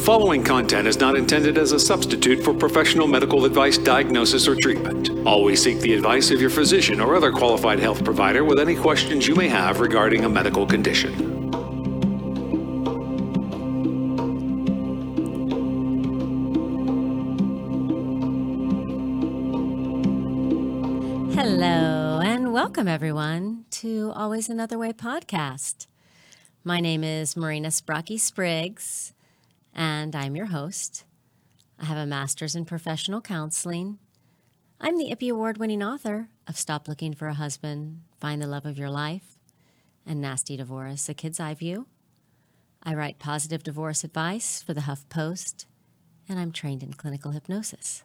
The following content is not intended as a substitute for professional medical advice, diagnosis, or treatment. Always seek the advice of your physician or other qualified health provider with any questions you may have regarding a medical condition. Hello, and welcome everyone to Always Another Way podcast. My name is Marina Sbrochi Spriggs, and I'm your host. I have a master's in professional counseling. I'm the IPPY Award winning author of Stop Looking for a Husband, Find the Love of Your Life, and Nasty Divorce, A Kid's Eye View. I write positive divorce advice for the Huff Post, and I'm trained in clinical hypnosis.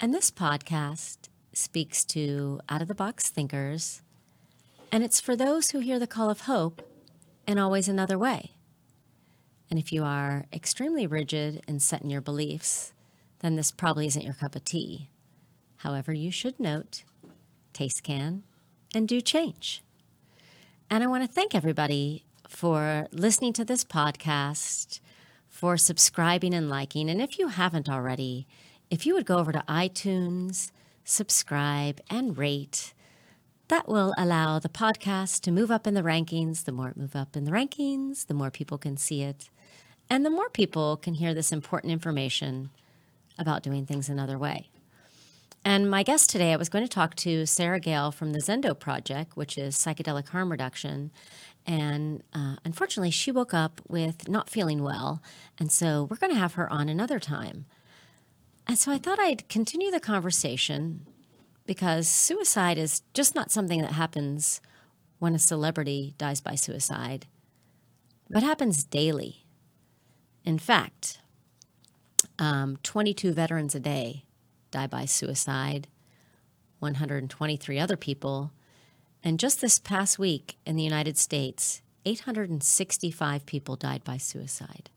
And this podcast speaks to out of the box thinkers, and it's for those who hear the call of hope and always another way. And if you are extremely rigid and set in your beliefs, then this probably isn't your cup of tea. However, you should note taste can and do change. And I want to thank everybody for listening to this podcast, for subscribing and liking. And if you haven't already, if you would go over to iTunes, subscribe, and rate, that will allow the podcast to move up in the rankings. The more it move up in the rankings, the more people can see it. And the more people can hear this important information about doing things another way. And my guest today, I was going to talk to Sara Gael from the Zendo Project, which is psychedelic harm reduction. And uh, unfortunately, she woke up with not feeling well. And so we're going to have her on another time. And so I thought I'd continue the conversation because suicide is just not something that happens when a celebrity dies by suicide, but happens daily. In fact, um, 22 veterans a day die by suicide, 123 other people. And just this past week in the United States, 865 people died by suicide.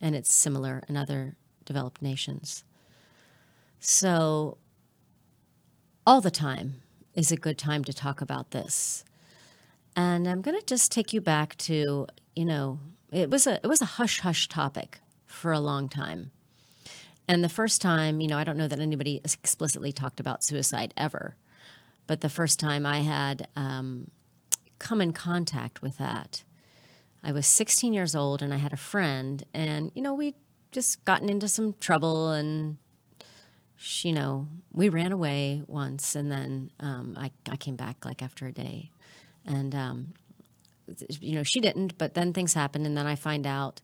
And it's similar in other developed nations. So all the time is a good time to talk about this. And I'm going to just take you back to, you know, it was a it was a hush hush topic for a long time. And the first time, you know, I don't know that anybody explicitly talked about suicide ever, but the first time I had um, come in contact with that, I was 16 years old and I had a friend, and you know, we just gotten into some trouble and she, you know, we ran away once, and then um, I, I came back like after a day, and um, you know she didn't. But then things happened, and then I find out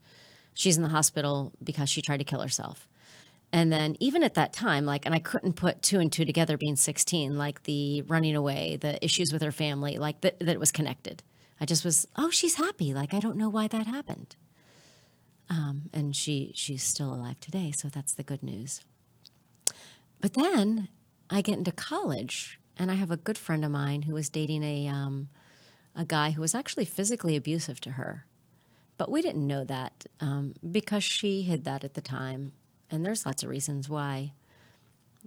she's in the hospital because she tried to kill herself. And then even at that time, like, and I couldn't put two and two together being 16, like the running away, the issues with her family, like that, that was connected. I just was, oh, she's happy. Like, I don't know why that happened. Um, and she she's still alive today, so that's the good news. But then I get into college, and I have a good friend of mine who was dating a um, a guy who was actually physically abusive to her, but we didn't know that um, because she hid that at the time. And there's lots of reasons why.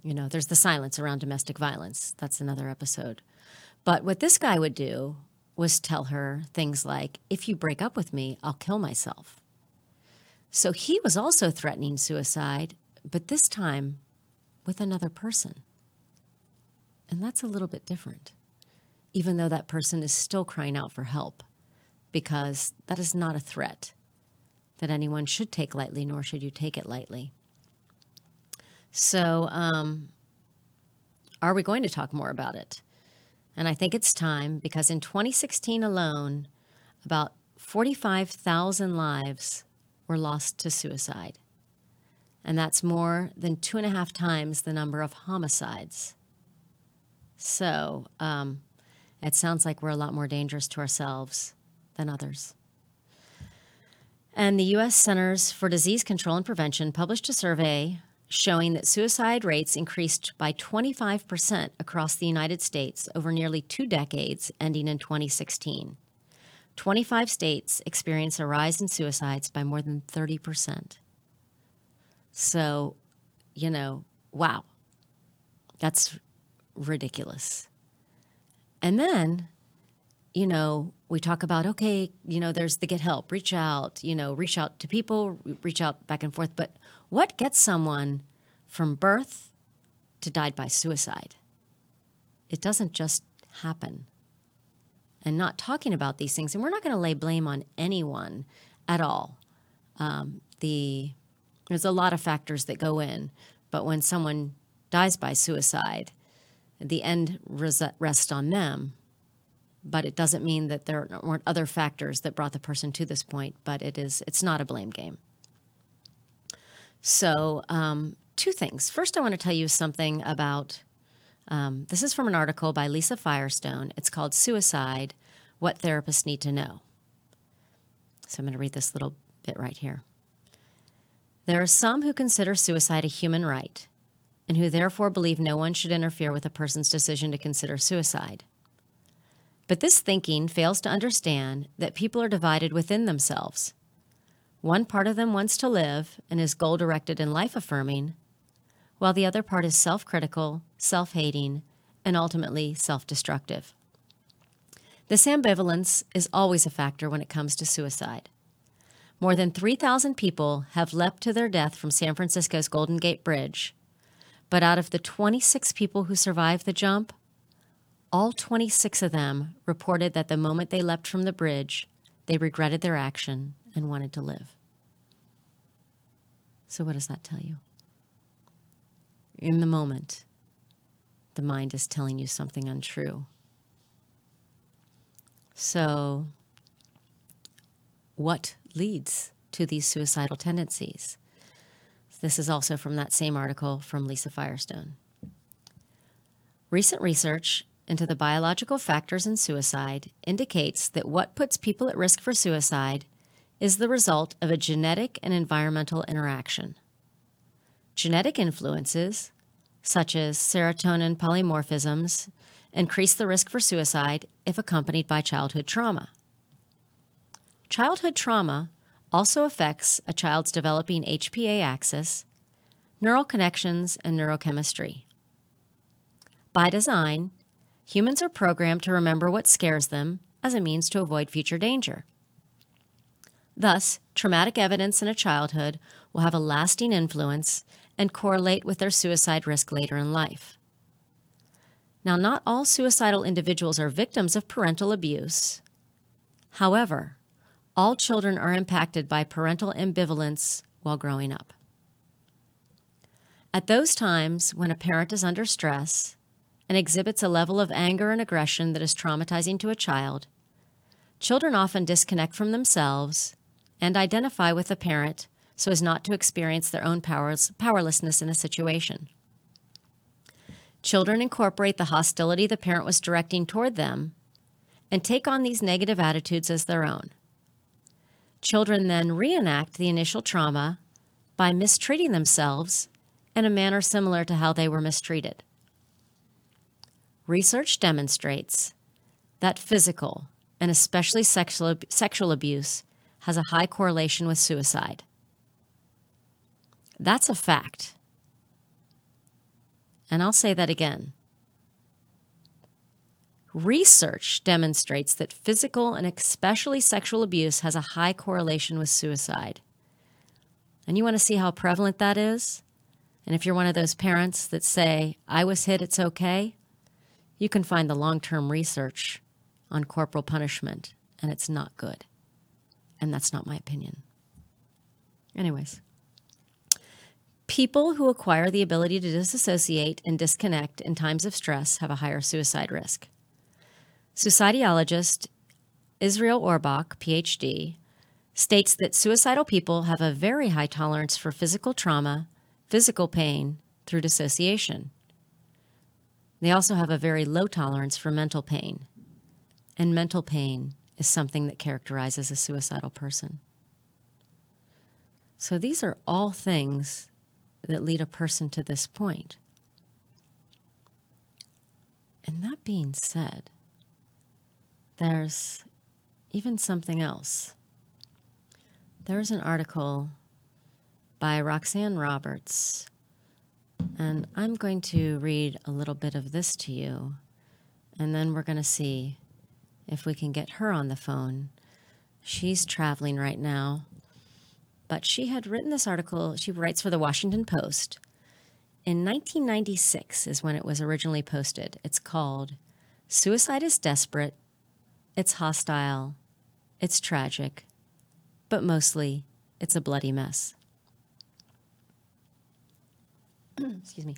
You know, there's the silence around domestic violence. That's another episode. But what this guy would do was tell her things like, if you break up with me, I'll kill myself. So he was also threatening suicide, but this time with another person. And that's a little bit different, even though that person is still crying out for help, because that is not a threat that anyone should take lightly, nor should you take it lightly. So, um, are we going to talk more about it? And I think it's time because in 2016 alone, about 45,000 lives were lost to suicide and that's more than two and a half times the number of homicides. So um, it sounds like we're a lot more dangerous to ourselves than others. And the U.S. Centers for Disease Control and Prevention published a survey showing that suicide rates increased by 25% across the United States over nearly two decades, ending in 2016. 25 states experienced a rise in suicides by more than 30%. So, you know, wow, that's ridiculous. And then you know, we talk about, okay, you know, there's the get help, reach out, you know, reach out to people, reach out back and forth. But what gets someone from birth to died by suicide? It doesn't just happen. And not talking about these things, and we're not going to lay blame on anyone at all. Um, the there's a lot of factors that go in, but when someone dies by suicide, the end res- rests on them. But it doesn't mean that there weren't other factors that brought the person to this point but it is it's not a blame game. So um, two things. First i want to tell you something about um, this is from an article by lisa firestone. It's called suicide what therapists need to know. So i'm going to read this little bit right here. There are some who consider suicide a human right and who therefore believe no one should interfere with a person's decision to consider suicide but this thinking fails to understand that people are divided within themselves. One part of them wants to live and is goal directed and life affirming, while the other part is self critical, self hating, and ultimately self destructive. This ambivalence is always a factor when it comes to suicide. More than 3,000 people have leapt to their death from San Francisco's Golden Gate Bridge, but out of the 26 people who survived the jump, all 26 of them reported that the moment they leapt from the bridge, they regretted their action and wanted to live. So, what does that tell you? In the moment, the mind is telling you something untrue. So, what leads to these suicidal tendencies? This is also from that same article from Lisa Firestone. Recent research into the biological factors in suicide indicates that what puts people at risk for suicide is the result of a genetic and environmental interaction. Genetic influences, such as serotonin polymorphisms, increase the risk for suicide if accompanied by childhood trauma. Childhood trauma also affects a child's developing HPA axis, neural connections, and neurochemistry. By design, Humans are programmed to remember what scares them as a means to avoid future danger. Thus, traumatic evidence in a childhood will have a lasting influence and correlate with their suicide risk later in life. Now, not all suicidal individuals are victims of parental abuse. However, all children are impacted by parental ambivalence while growing up. At those times when a parent is under stress, and exhibits a level of anger and aggression that is traumatizing to a child, children often disconnect from themselves and identify with the parent so as not to experience their own powers, powerlessness in a situation. Children incorporate the hostility the parent was directing toward them and take on these negative attitudes as their own. Children then reenact the initial trauma by mistreating themselves in a manner similar to how they were mistreated. Research demonstrates that physical, and especially sexual, sexual abuse, has a high correlation with suicide. That's a fact. And I'll say that again. Research demonstrates that physical and especially sexual abuse has a high correlation with suicide. And you want to see how prevalent that is? And if you're one of those parents that say, I was hit, it's okay, you can find the long term research on corporal punishment, and it's not good. And that's not my opinion. Anyways, people who acquire the ability to disassociate and disconnect in times of stress have a higher suicide risk. Suicidologist Israel Orbach, PhD, states that suicidal people have a very high tolerance for physical trauma, physical pain through dissociation. They also have a very low tolerance for mental pain. And mental pain is something that characterizes a suicidal person. So these are all things that lead a person to this point. And that being said, there's even something else. There's an article by Roxanne Roberts and I'm going to read a little bit of this to you, and then we're going to see if we can get her on the phone. She's traveling right now. But she had written this article, she writes for the Washington Post. In 1996 is when it was originally posted. It's called Suicide is Desperate, It's Hostile, It's Tragic, but mostly it's a bloody mess. Excuse me.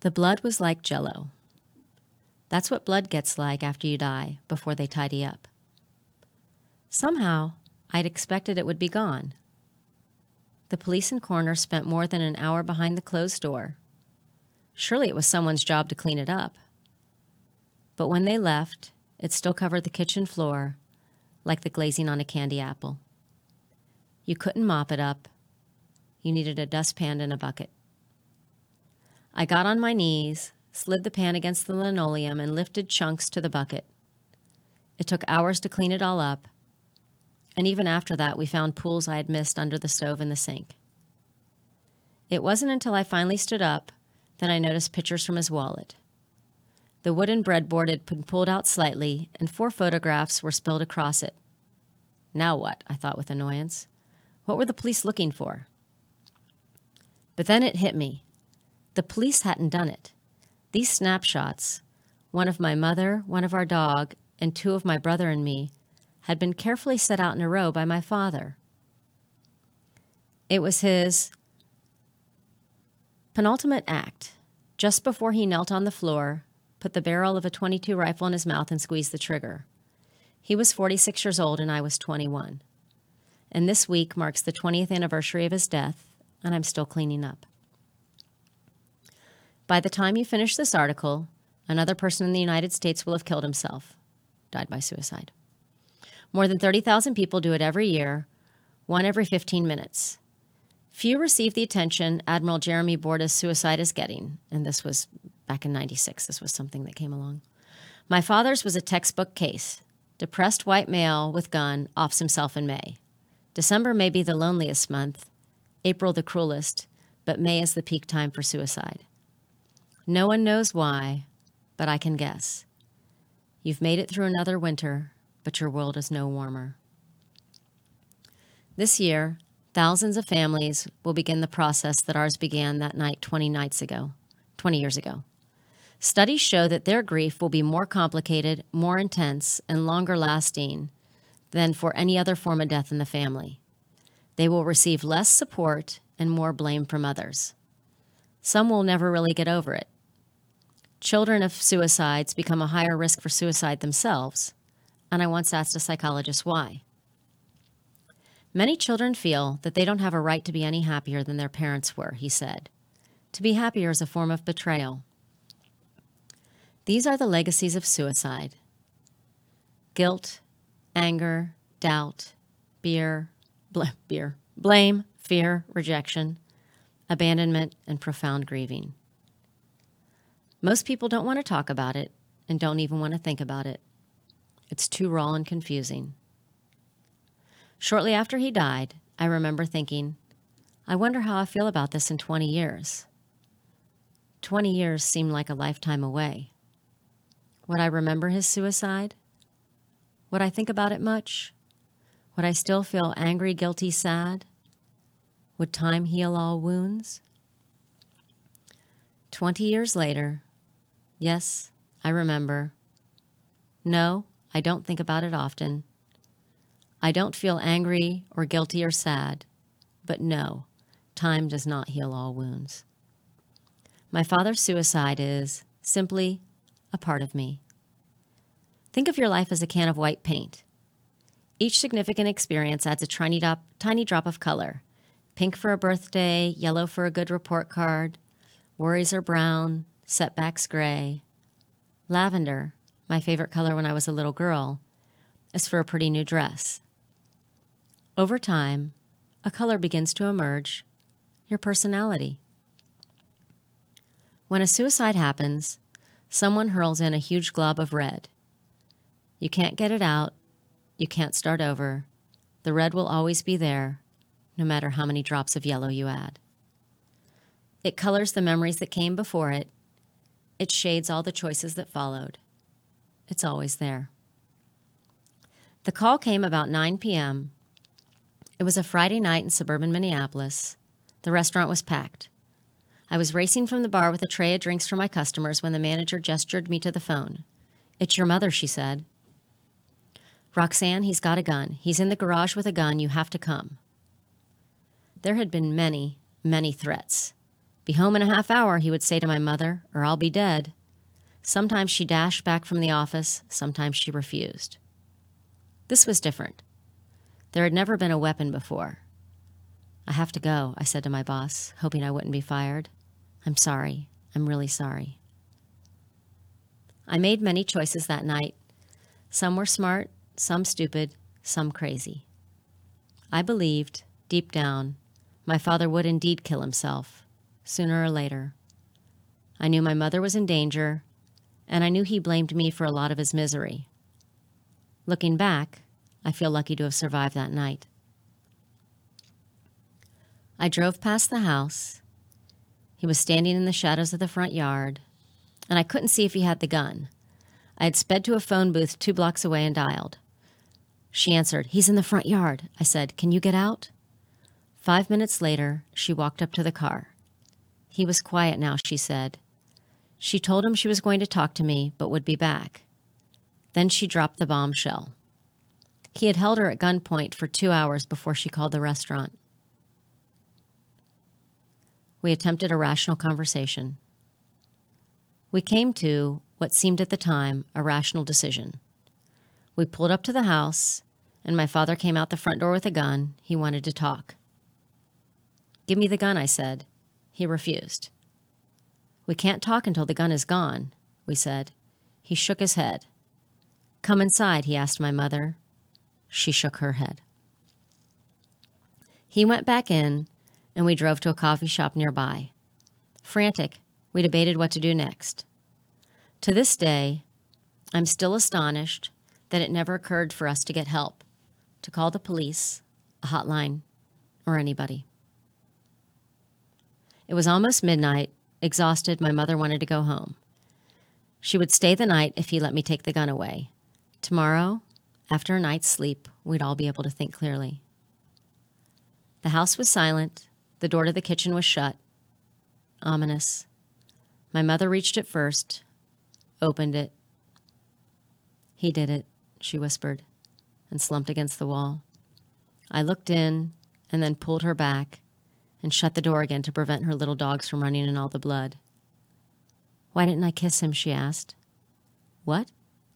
The blood was like jello. That's what blood gets like after you die, before they tidy up. Somehow, I'd expected it would be gone. The police and coroner spent more than an hour behind the closed door. Surely it was someone's job to clean it up. But when they left, it still covered the kitchen floor like the glazing on a candy apple. You couldn't mop it up. You needed a dustpan and a bucket. I got on my knees, slid the pan against the linoleum, and lifted chunks to the bucket. It took hours to clean it all up, and even after that, we found pools I had missed under the stove and the sink. It wasn't until I finally stood up that I noticed pictures from his wallet. The wooden breadboard had been pulled out slightly, and four photographs were spilled across it. Now what? I thought with annoyance. What were the police looking for? But then it hit me. The police hadn't done it. These snapshots, one of my mother, one of our dog, and two of my brother and me, had been carefully set out in a row by my father. It was his penultimate act, just before he knelt on the floor, put the barrel of a 22 rifle in his mouth, and squeezed the trigger. He was 46 years old, and I was 21. And this week marks the 20th anniversary of his death, and I'm still cleaning up. By the time you finish this article, another person in the United States will have killed himself, died by suicide. More than 30,000 people do it every year, one every 15 minutes. Few receive the attention Admiral Jeremy Boorda's suicide is getting, and this was back in 96. This was something that came along. My father's was a textbook case. Depressed white male with gun offs himself in May. December may be the loneliest month, April the cruelest, but May is the peak time for suicide. No one knows why, but I can guess. You've made it through another winter, but your world is no warmer. This year, thousands of families will begin the process that ours began that night 20 nights ago, 20 years ago. Studies show that their grief will be more complicated, more intense, and longer lasting than for any other form of death in the family. They will receive less support and more blame from others. Some will never really get over it. Children of suicides become a higher risk for suicide themselves, and I once asked a psychologist why. Many children feel that they don't have a right to be any happier than their parents were, he said. To be happier is a form of betrayal. These are the legacies of suicide guilt, anger, doubt, beer, bl- beer, blame, fear, rejection, abandonment, and profound grieving. Most people don't want to talk about it and don't even want to think about it. It's too raw and confusing. Shortly after he died, I remember thinking, I wonder how I feel about this in 20 years. 20 years seemed like a lifetime away. Would I remember his suicide? Would I think about it much? Would I still feel angry, guilty, sad? Would time heal all wounds? Twenty years later, yes, I remember. No, I don't think about it often. I don't feel angry or guilty or sad, but no, time does not heal all wounds. My father's suicide is simply a part of me. Think of your life as a can of white paint. Each significant experience adds a tiny drop, tiny drop of color pink for a birthday, yellow for a good report card, worries are brown, setbacks gray, lavender my favorite color when I was a little girl, is for a pretty new dress. Over time, a color begins to emerge your personality. When a suicide happens, someone hurls in a huge glob of red. You can't get it out, you can't start over. The red will always be there, no matter how many drops of yellow you add. It colors the memories that came before it, it shades all the choices that followed. it's always there. The call came about 9 p.m. It was a Friday night in suburban Minneapolis. The restaurant was packed. I was racing from the bar with a tray of drinks for my customers when the manager gestured me to the phone. It's your mother, she said. Roxanne, he's got a gun. He's in the garage with a gun. You have to come. There had been many, many threats. Be home in a half hour, he would say to my mother, or I'll be dead. Sometimes she dashed back from the office, sometimes she refused. This was different. There had never been a weapon before. I have to go, I said to my boss, hoping I wouldn't be fired. I'm sorry. I'm really sorry. I made many choices that night. Some were smart, some stupid, some crazy. I believed, deep down, my father would indeed kill himself, sooner or later. I knew my mother was in danger, and I knew he blamed me for a lot of his misery. Looking back, I feel lucky to have survived that night. I drove past the house. He was standing in the shadows of the front yard, and I couldn't see if he had the gun. I had sped to a phone booth two blocks away and dialed. She answered, He's in the front yard. I said, Can you get out? Five minutes later, she walked up to the car. He was quiet now, she said. She told him she was going to talk to me, but would be back. Then she dropped the bombshell. He had held her at gunpoint for two hours before she called the restaurant. We attempted a rational conversation. We came to what seemed at the time a rational decision. We pulled up to the house, and my father came out the front door with a gun. He wanted to talk. Give me the gun, I said. He refused. We can't talk until the gun is gone, we said. He shook his head. Come inside, he asked my mother. She shook her head. He went back in, and we drove to a coffee shop nearby. Frantic, we debated what to do next. To this day, I'm still astonished that it never occurred for us to get help, to call the police, a hotline, or anybody. It was almost midnight. Exhausted, my mother wanted to go home. She would stay the night if he let me take the gun away. Tomorrow, after a night's sleep, we'd all be able to think clearly. The house was silent. The door to the kitchen was shut. Ominous. My mother reached it first, opened it. He did it, she whispered, and slumped against the wall. I looked in and then pulled her back and shut the door again to prevent her little dogs from running in all the blood. Why didn't I kiss him? she asked. What?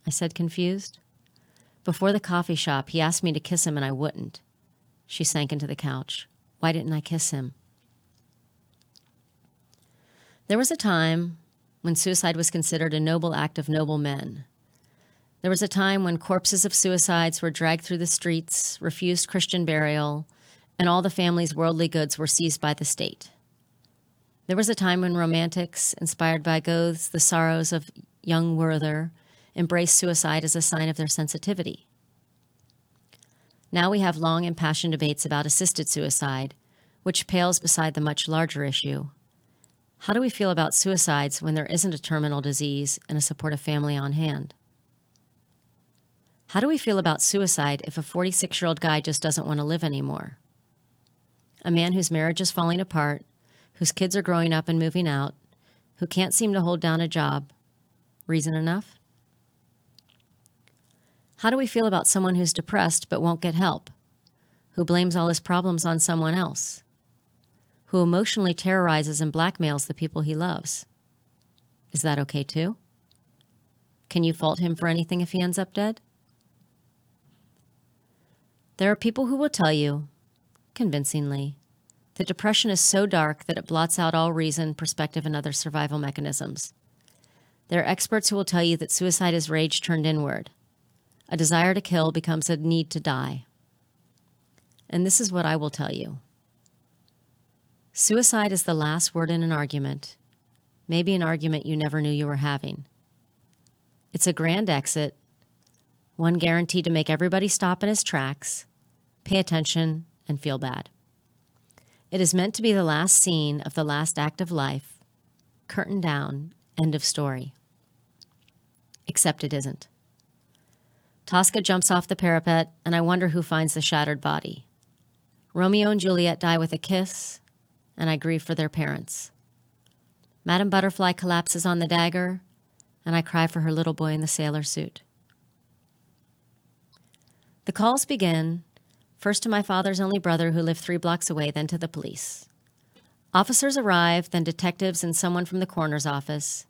I said, confused. Before the coffee shop, he asked me to kiss him and I wouldn't. She sank into the couch. Why didn't I kiss him? There was a time when suicide was considered a noble act of noble men. There was a time when corpses of suicides were dragged through the streets, refused Christian burial, and all the family's worldly goods were seized by the state. There was a time when romantics, inspired by Goethe's The Sorrows of Young Werther, embraced suicide as a sign of their sensitivity. Now we have long impassioned debates about assisted suicide, which pales beside the much larger issue how do we feel about suicides when there isn't a terminal disease and a supportive family on hand? How do we feel about suicide if a 46 year old guy just doesn't want to live anymore? A man whose marriage is falling apart, whose kids are growing up and moving out, who can't seem to hold down a job. Reason enough? How do we feel about someone who's depressed but won't get help? Who blames all his problems on someone else? who emotionally terrorizes and blackmails the people he loves. Is that okay too? Can you fault him for anything if he ends up dead? There are people who will tell you, convincingly, that depression is so dark that it blots out all reason, perspective, and other survival mechanisms. There are experts who will tell you that suicide is rage turned inward. A desire to kill becomes a need to die. And this is what I will tell you Suicide is the last word in an argument, maybe an argument you never knew you were having. It's a grand exit, one guaranteed to make everybody stop in his tracks, pay attention, and feel bad. It is meant to be the last scene of the last act of life, curtain down, end of story. Except it isn't. Tosca jumps off the parapet, and I wonder who finds the shattered body. Romeo and Juliet die with a kiss, and I grieve for their parents. Madame Butterfly collapses on the dagger, and I cry for her little boy in the sailor suit. The calls begin first to my father's only brother, who lived three blocks away, then to the police. Officers arrive, then detectives and someone from the coroner's office.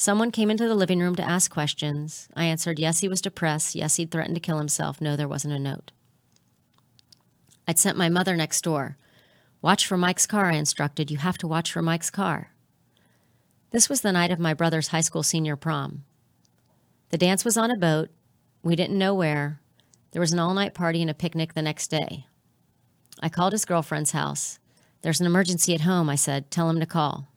Someone came into the living room to ask questions. I answered yes, he was depressed. Yes, he'd threatened to kill himself. No, there wasn't a note. I'd sent my mother next door. Watch for Mike's car, I instructed. You have to watch for Mike's car. This was the night of my brother's high school senior prom. The dance was on a boat. We didn't know where. There was an all night party and a picnic the next day. I called his girlfriend's house. There's an emergency at home, I said. Tell him to call.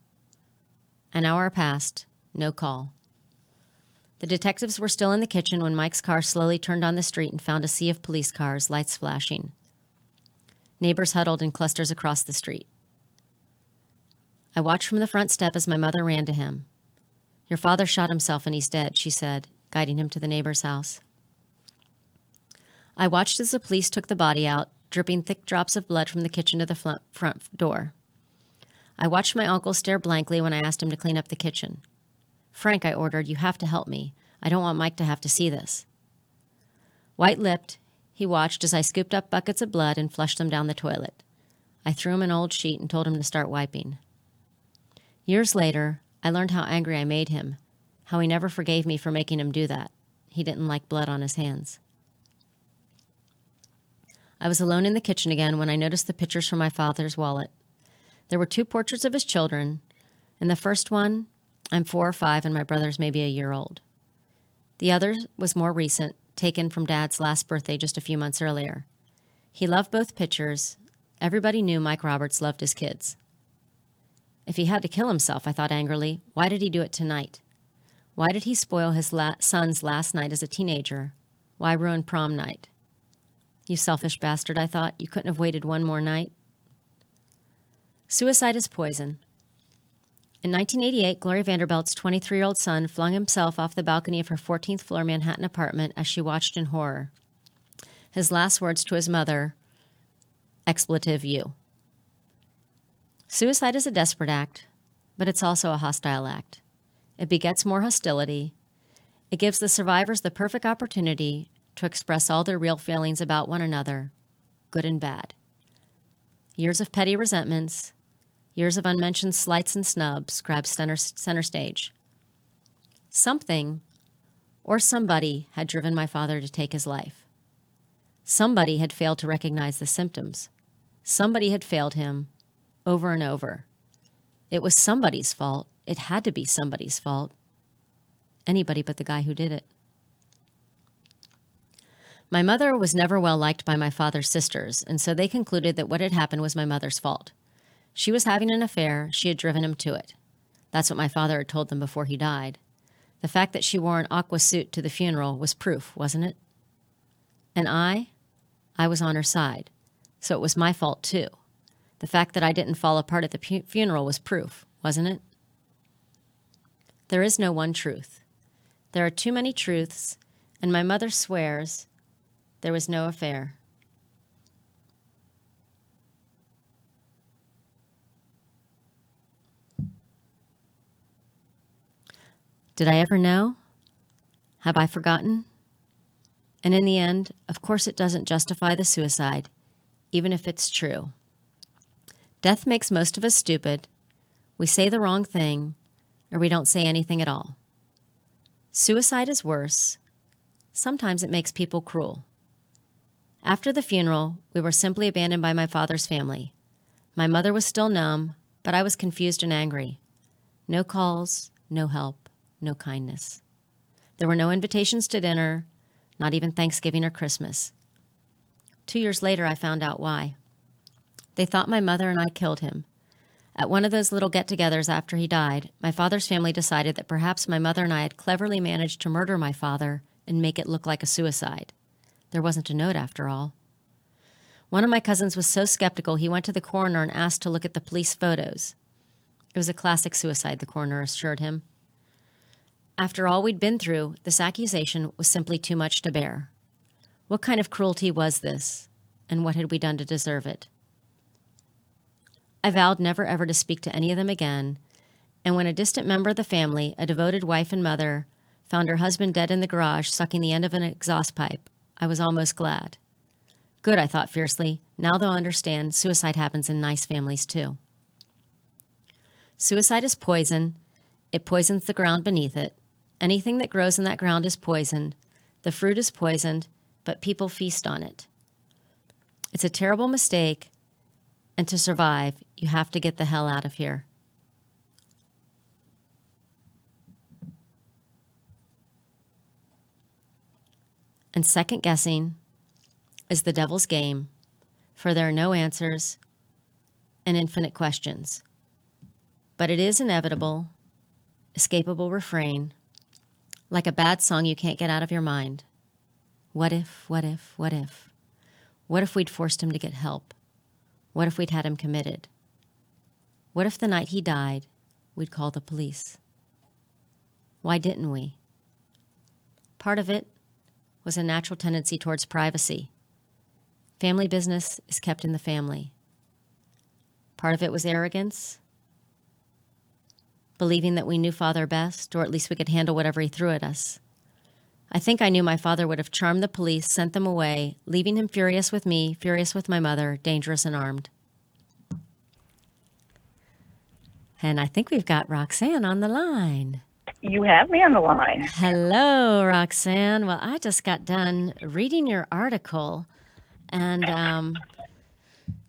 An hour passed. No call. The detectives were still in the kitchen when Mike's car slowly turned on the street and found a sea of police cars, lights flashing. Neighbors huddled in clusters across the street. I watched from the front step as my mother ran to him. Your father shot himself and he's dead, she said, guiding him to the neighbor's house. I watched as the police took the body out, dripping thick drops of blood from the kitchen to the front door. I watched my uncle stare blankly when I asked him to clean up the kitchen. Frank, I ordered, you have to help me. I don't want Mike to have to see this. White lipped, he watched as I scooped up buckets of blood and flushed them down the toilet. I threw him an old sheet and told him to start wiping. Years later, I learned how angry I made him, how he never forgave me for making him do that. He didn't like blood on his hands. I was alone in the kitchen again when I noticed the pictures from my father's wallet. There were two portraits of his children. In the first one, I'm four or five, and my brother's maybe a year old. The other was more recent, taken from Dad's last birthday just a few months earlier. He loved both pictures. Everybody knew Mike Roberts loved his kids. If he had to kill himself, I thought angrily, why did he do it tonight? Why did he spoil his la- son's last night as a teenager? Why ruin prom night? You selfish bastard, I thought. You couldn't have waited one more night. Suicide is poison. In 1988, Gloria Vanderbilt's 23 year old son flung himself off the balcony of her 14th floor Manhattan apartment as she watched in horror. His last words to his mother expletive you. Suicide is a desperate act, but it's also a hostile act. It begets more hostility. It gives the survivors the perfect opportunity to express all their real feelings about one another, good and bad. Years of petty resentments, years of unmentioned slights and snubs grabbed center, center stage. Something or somebody had driven my father to take his life. Somebody had failed to recognize the symptoms. Somebody had failed him over and over. It was somebody's fault. It had to be somebody's fault. Anybody but the guy who did it. My mother was never well liked by my father's sisters, and so they concluded that what had happened was my mother's fault. She was having an affair, she had driven him to it. That's what my father had told them before he died. The fact that she wore an aqua suit to the funeral was proof, wasn't it? And I? I was on her side, so it was my fault too. The fact that I didn't fall apart at the pu- funeral was proof, wasn't it? There is no one truth. There are too many truths, and my mother swears there was no affair. Did I ever know? Have I forgotten? And in the end, of course, it doesn't justify the suicide, even if it's true. Death makes most of us stupid. We say the wrong thing, or we don't say anything at all. Suicide is worse. Sometimes it makes people cruel. After the funeral, we were simply abandoned by my father's family. My mother was still numb, but I was confused and angry. No calls, no help, no kindness. There were no invitations to dinner, not even Thanksgiving or Christmas. Two years later, I found out why. They thought my mother and I killed him. At one of those little get togethers after he died, my father's family decided that perhaps my mother and I had cleverly managed to murder my father and make it look like a suicide. There wasn't a note after all. One of my cousins was so skeptical he went to the coroner and asked to look at the police photos. It was a classic suicide, the coroner assured him. After all we'd been through, this accusation was simply too much to bear. What kind of cruelty was this, and what had we done to deserve it? I vowed never ever to speak to any of them again, and when a distant member of the family, a devoted wife and mother, found her husband dead in the garage sucking the end of an exhaust pipe, I was almost glad. Good, I thought fiercely. Now they'll understand suicide happens in nice families too. Suicide is poison. It poisons the ground beneath it. Anything that grows in that ground is poisoned. The fruit is poisoned, but people feast on it. It's a terrible mistake, and to survive, you have to get the hell out of here. And second guessing is the devil's game, for there are no answers and infinite questions. But it is inevitable, escapable refrain, like a bad song you can't get out of your mind. What if, what if, what if? What if we'd forced him to get help? What if we'd had him committed? What if the night he died, we'd call the police? Why didn't we? Part of it was a natural tendency towards privacy. Family business is kept in the family. Part of it was arrogance, believing that we knew Father best, or at least we could handle whatever he threw at us. I think I knew my father would have charmed the police, sent them away, leaving him furious with me, furious with my mother, dangerous and armed. And I think we've got Roxanne on the line. You have me on the line. Hello, Roxanne. Well, I just got done reading your article and um,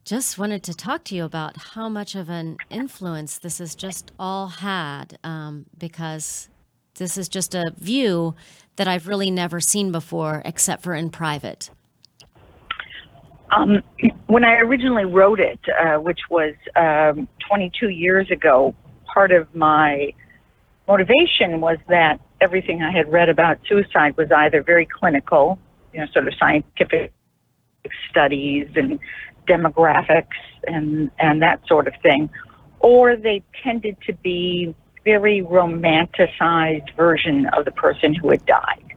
just wanted to talk to you about how much of an influence this has just all had um, because this is just a view that I've really never seen before except for in private. Um, when I originally wrote it, uh, which was um, 22 years ago, part of my motivation was that everything I had read about suicide was either very clinical, you know, sort of scientific studies and demographics and, and that sort of thing, or they tended to be very romanticized version of the person who had died.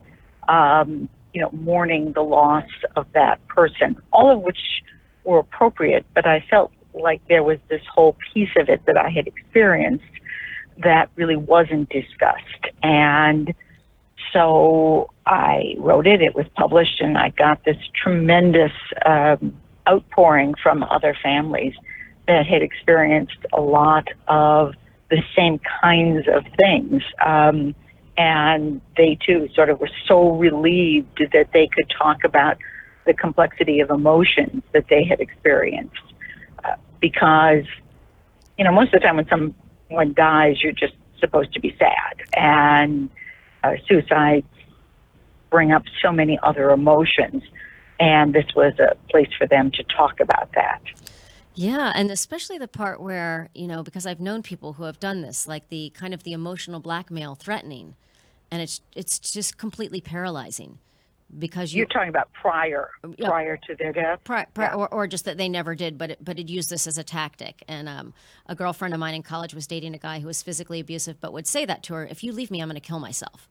Um, you know, mourning the loss of that person, all of which were appropriate, but I felt like there was this whole piece of it that I had experienced that really wasn't discussed. And so I wrote it, it was published, and I got this tremendous um, outpouring from other families that had experienced a lot of the same kinds of things. Um, and they too sort of were so relieved that they could talk about the complexity of emotions that they had experienced. Uh, because, you know, most of the time when someone dies, you're just supposed to be sad. And uh, suicides bring up so many other emotions. And this was a place for them to talk about that. Yeah, and especially the part where, you know, because I've known people who have done this, like the kind of the emotional blackmail threatening, and it's it's just completely paralyzing because you, are talking about prior yeah, prior to their death? Prior, prior, yeah. or, or just that they never did but it, but it used this as a tactic. And um, a girlfriend of mine in college was dating a guy who was physically abusive but would say that to her if you leave me i'm going to kill myself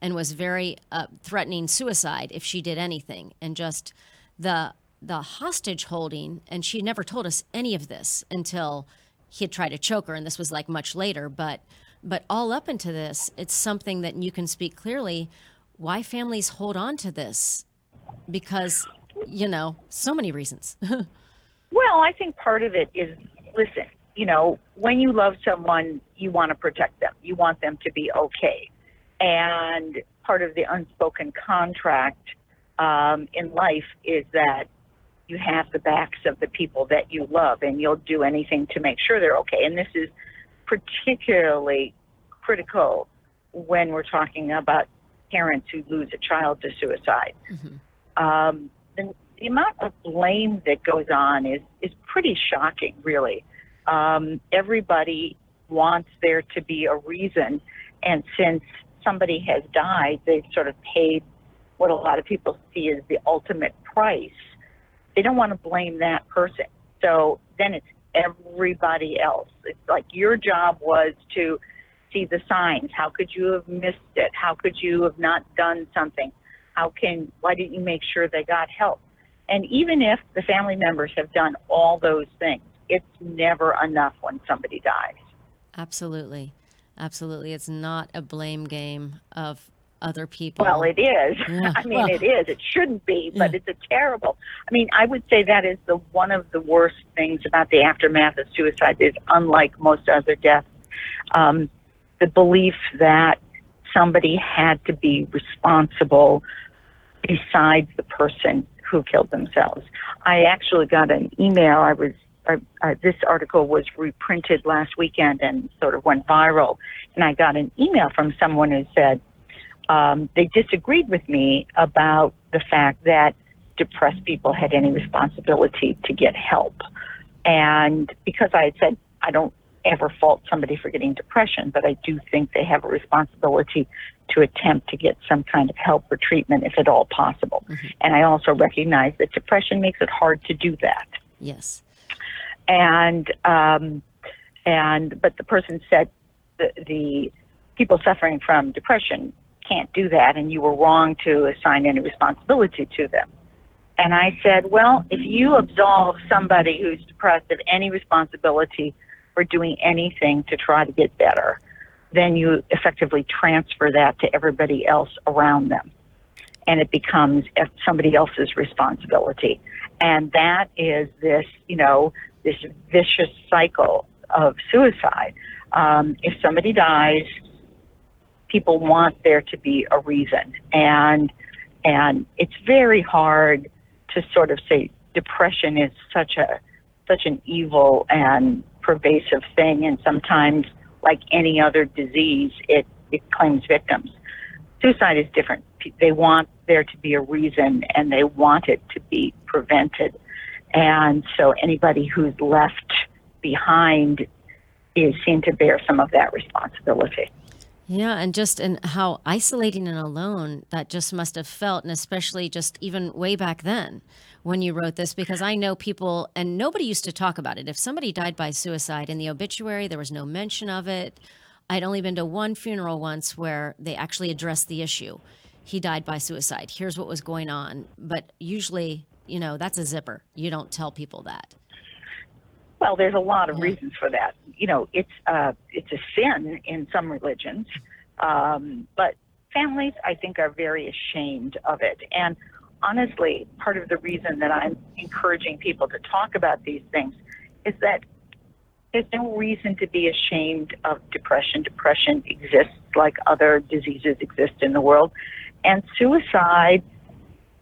and was very uh, threatening suicide if she did anything. And just the the hostage holding and she never told us any of this until he had tried to choke her and this was like much later. But but all up into this it's something that you can speak clearly. Why families hold on to this? Because you know so many reasons. Well i think part of it is listen you know when you love someone you want to protect them. You want them to be okay and part of the unspoken contract um, in life is that you have the backs of the people that you love and you'll do anything to make sure they're okay. And this is particularly critical when we're talking about parents who lose a child to suicide. Mm-hmm. Um, the, the, amount of blame that goes on is, is pretty shocking, really. Um, everybody wants there to be a reason. And since somebody has died, they've sort of paid what a lot of people see as the ultimate price. They don't want to blame that person. So then it's everybody else. It's like your job was to see the signs? How could you have missed it? How could you have not done something? How can, why didn't you make sure they got help? And even if the family members have done all those things, it's never enough when somebody dies. Absolutely. Absolutely. It's not a blame game of other people. Well, it is. Yeah. I mean, Well- it is. It shouldn't be, but Yeah. it's a terrible. I mean, I would say that is the one of the worst things about the aftermath of suicide. Is unlike most other deaths, um, the belief that somebody had to be responsible besides the person who killed themselves. I actually got an email. I was. Uh, uh, this article was reprinted last weekend and sort of went viral. And I got an email from someone who said, um, they disagreed with me about the fact that depressed people had any responsibility to get help. And because I had said I don't ever fault somebody for getting depression, but I do think they have a responsibility to attempt to get some kind of help or treatment if at all possible. And I also recognize that depression makes it hard to do that Yes. And um, and but the person said the, the people suffering from depression can't do that, and you were wrong to assign any responsibility to them. And I said, well, if you absolve somebody who's depressed of any responsibility for doing anything to try to get better, then you effectively transfer that to everybody else around them. And it becomes somebody else's responsibility. And that is this, you know, this vicious cycle of suicide. Um, if somebody dies, people want there to be a reason, and and it's very hard to sort of say depression is such a such an evil and pervasive thing, and sometimes, like any other disease, it it claims victims. Suicide is different. They want there to be a reason, and they want it to be prevented. And so anybody who's left behind is seen to bear some of that responsibility. Yeah, and just and how isolating and alone that just must have felt, and especially just even way back then when you wrote this, because I know people and nobody used to talk about it. If somebody died by suicide in the obituary, there was no mention of it. I'd only been to one funeral once where they actually addressed the issue. He died by suicide. Here's what was going on. But usually, you know, that's a zipper. You don't tell people that. Well, there's a lot of reasons for that. You know, it's uh, it's a sin in some religions, um, but families, I think, are very ashamed of it. And honestly, part of the reason that I'm encouraging people to talk about these things is that there's no reason to be ashamed of depression. Depression exists like other diseases exist in the world, and suicide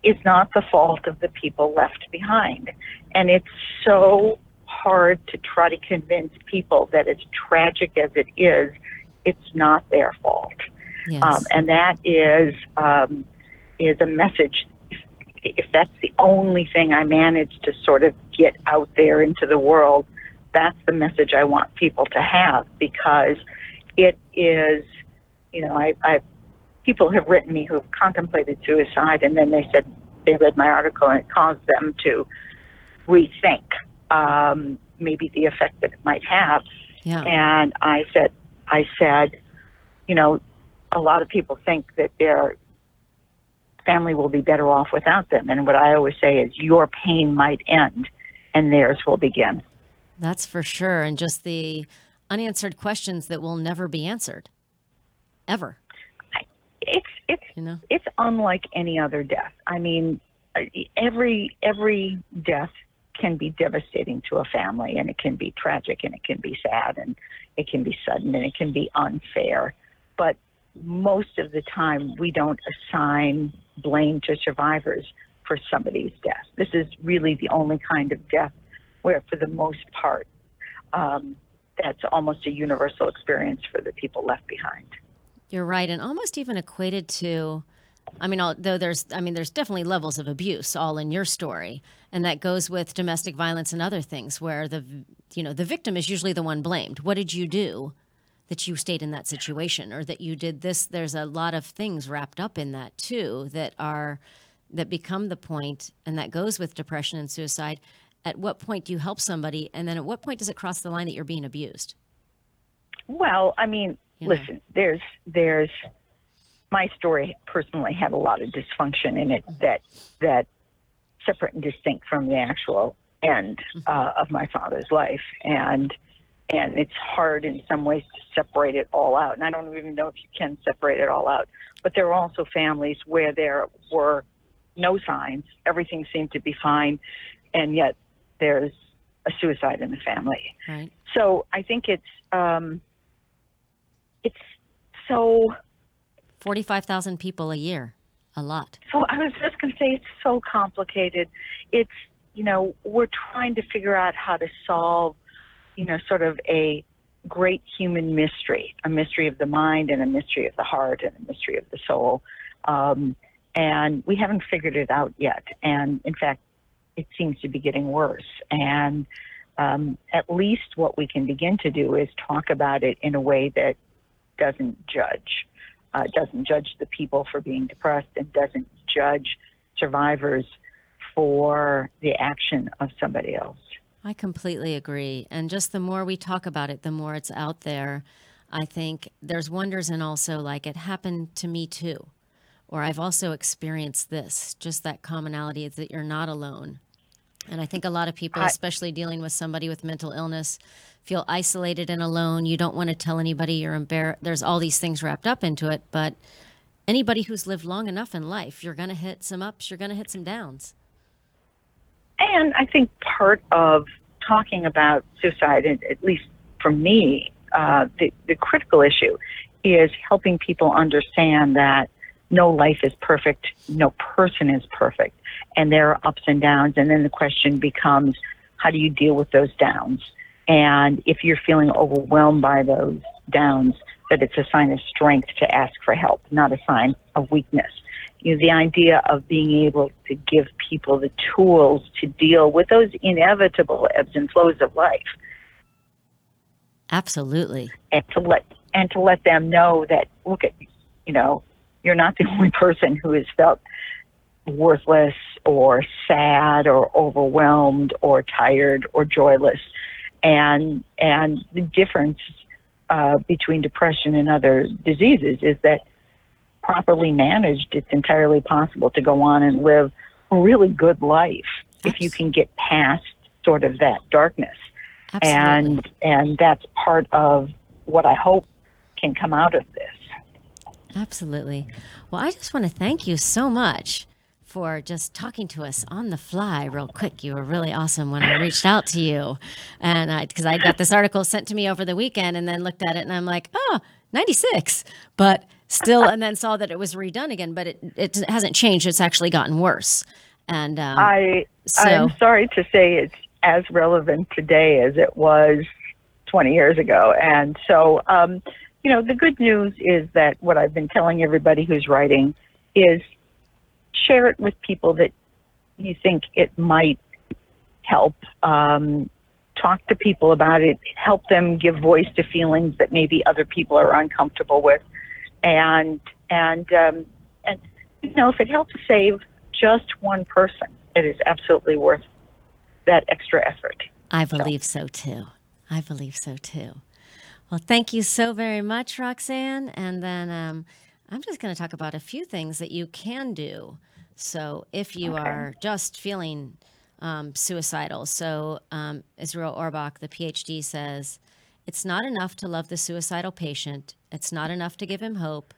is not the fault of the people left behind. And it's so hard to try to convince people that as tragic as it is, it's not their fault. Yes. Um, and that is um, is a message. If, that's the only thing I manage to sort of get out there into the world, that's the message I want people to have because it is, you know, I, I people have written me who've contemplated suicide, and then they said they read my article and it caused them to rethink um, maybe the effect that it might have. yeah. And I said, I said, you know, a lot of people think that their family will be better off without them. And what I always say is, your pain might end, and theirs will begin. That's for sure. And just the unanswered questions that will never be answered. Ever. You know? it's unlike any other death. I mean, every every death can be devastating to a family, and it can be tragic, and it can be sad, and it can be sudden, and it can be unfair. But most of the time, we don't assign blame to survivors for somebody's death. This is really the only kind of death where, for the most part, um, that's almost a universal experience for the people left behind. You're right, and almost even equated to. I mean, although there's, I mean, there's definitely levels of abuse all in your story, and that goes with domestic violence and other things, where the, you know, the victim is usually the one blamed. What did you do that you stayed in that situation, or that you did this? There's a lot of things wrapped up in that too that are that become the point, and that goes with depression and suicide. At what point do you help somebody, and then at what point does it cross the line that you're being abused? Well, I mean, Know? listen, there's there's my story personally had a lot of dysfunction in it that that separate and distinct from the actual end uh, of my father's life, and and it's hard in some ways to separate it all out. And I don't even know if you can separate it all out. But there are also families where there were no signs, everything seemed to be fine, and yet there's a suicide in the family. Right. So I think it's um, it's so Forty-five thousand people a year. A lot. so I was just going to say it's so complicated. It's you know we're trying to figure out how to solve you know sort of a great human mystery, a mystery of the mind and a mystery of the heart and a mystery of the soul. Um, and we haven't figured it out yet. And in fact, it seems to be getting worse. And um, at least what we can begin to do is talk about it in a way that doesn't judge, uh, doesn't judge the people for being depressed, and doesn't judge survivors for the action of somebody else. I completely agree. And just the more we talk about it, the more it's out there. I think there's wonders and also like it happened to me too, or I've also experienced this, just that commonality that you're not alone. And I think a lot of people, especially dealing with somebody with mental illness, feel isolated and alone. You don't want to tell anybody you're embarrassed. There's all these things wrapped up into it. But anybody who's lived long enough in life, you're going to hit some ups, you're going to hit some downs. And I think part of talking about suicide, at at least for me, uh, the, the critical issue is helping people understand that no life is perfect, no person is perfect, and there are ups and downs. And then the question becomes, how do you deal with those downs? And if you're feeling overwhelmed by those downs, that it's a sign of strength to ask for help, not a sign of weakness. You know, the idea of being able to give people the tools to deal with those inevitable ebbs and flows of life Absolutely. and to let and to let them know that look at you know you're not the only person who has felt worthless or sad or overwhelmed or tired or joyless and and the difference uh, between depression and other diseases is that properly managed it's entirely possible to go on and live a really good life if you can get past sort of that darkness Absolutely. and and that's part of what I hope can come out of this. Absolutely. Well, I just want to thank you so much for just talking to us on the fly real quick. You were really awesome when I reached out to you. And I, because I got this article sent to me over the weekend and then looked at it and I'm like, oh, 96. But still, and then saw that it was redone again, but it, it hasn't changed. It's actually gotten worse. And um, I so, I'm sorry to say it's as relevant today as it was 20 years ago, and so um, you know the good news is that what I've been telling everybody who's writing is share it with people that you think it might help. Um, talk to people about it, help them give voice to feelings that maybe other people are uncomfortable with, and and um, and you know if it helps save just one person, it is absolutely worth that extra effort. I believe so too. I believe so too. Well, thank you so very much, Roxanne. And then um, I'm just going to talk about a few things that you can do. So, if you Okay. are just feeling um, suicidal, so um, Israel Orbach, the PhD, says it's not enough to love the suicidal patient, it's not enough to give him hope,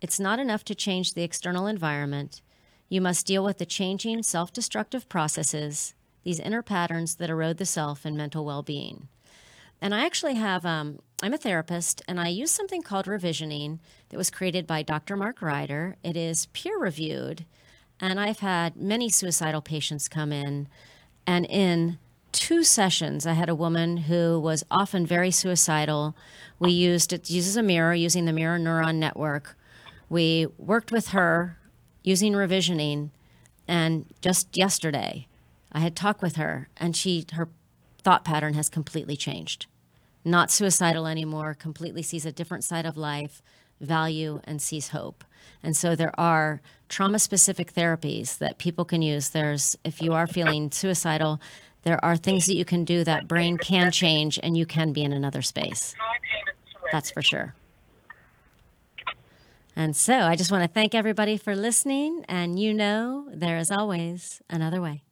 it's not enough to change the external environment. You must deal with the changing self destructive processes, these inner patterns that erode the self and mental well being. And I actually have, um, I'm a therapist, and I use something called revisioning that was created by Dr. Mark Ryder. It is peer reviewed, and I've had many suicidal patients come in. And in two sessions, I had a woman who was often very suicidal. We used it uses a mirror using the mirror neuron network. We worked with her using revisioning, and just yesterday, I had talked with her, and she her thought pattern has completely changed. Not suicidal anymore, completely sees a different side of life, value, and sees hope. And so there are trauma specific therapies that people can use. There's, if you are feeling suicidal, there are things that you can do that brain can change and you can be in another space. That's for sure. And so I just want to thank everybody for listening. And you know, there is always another way.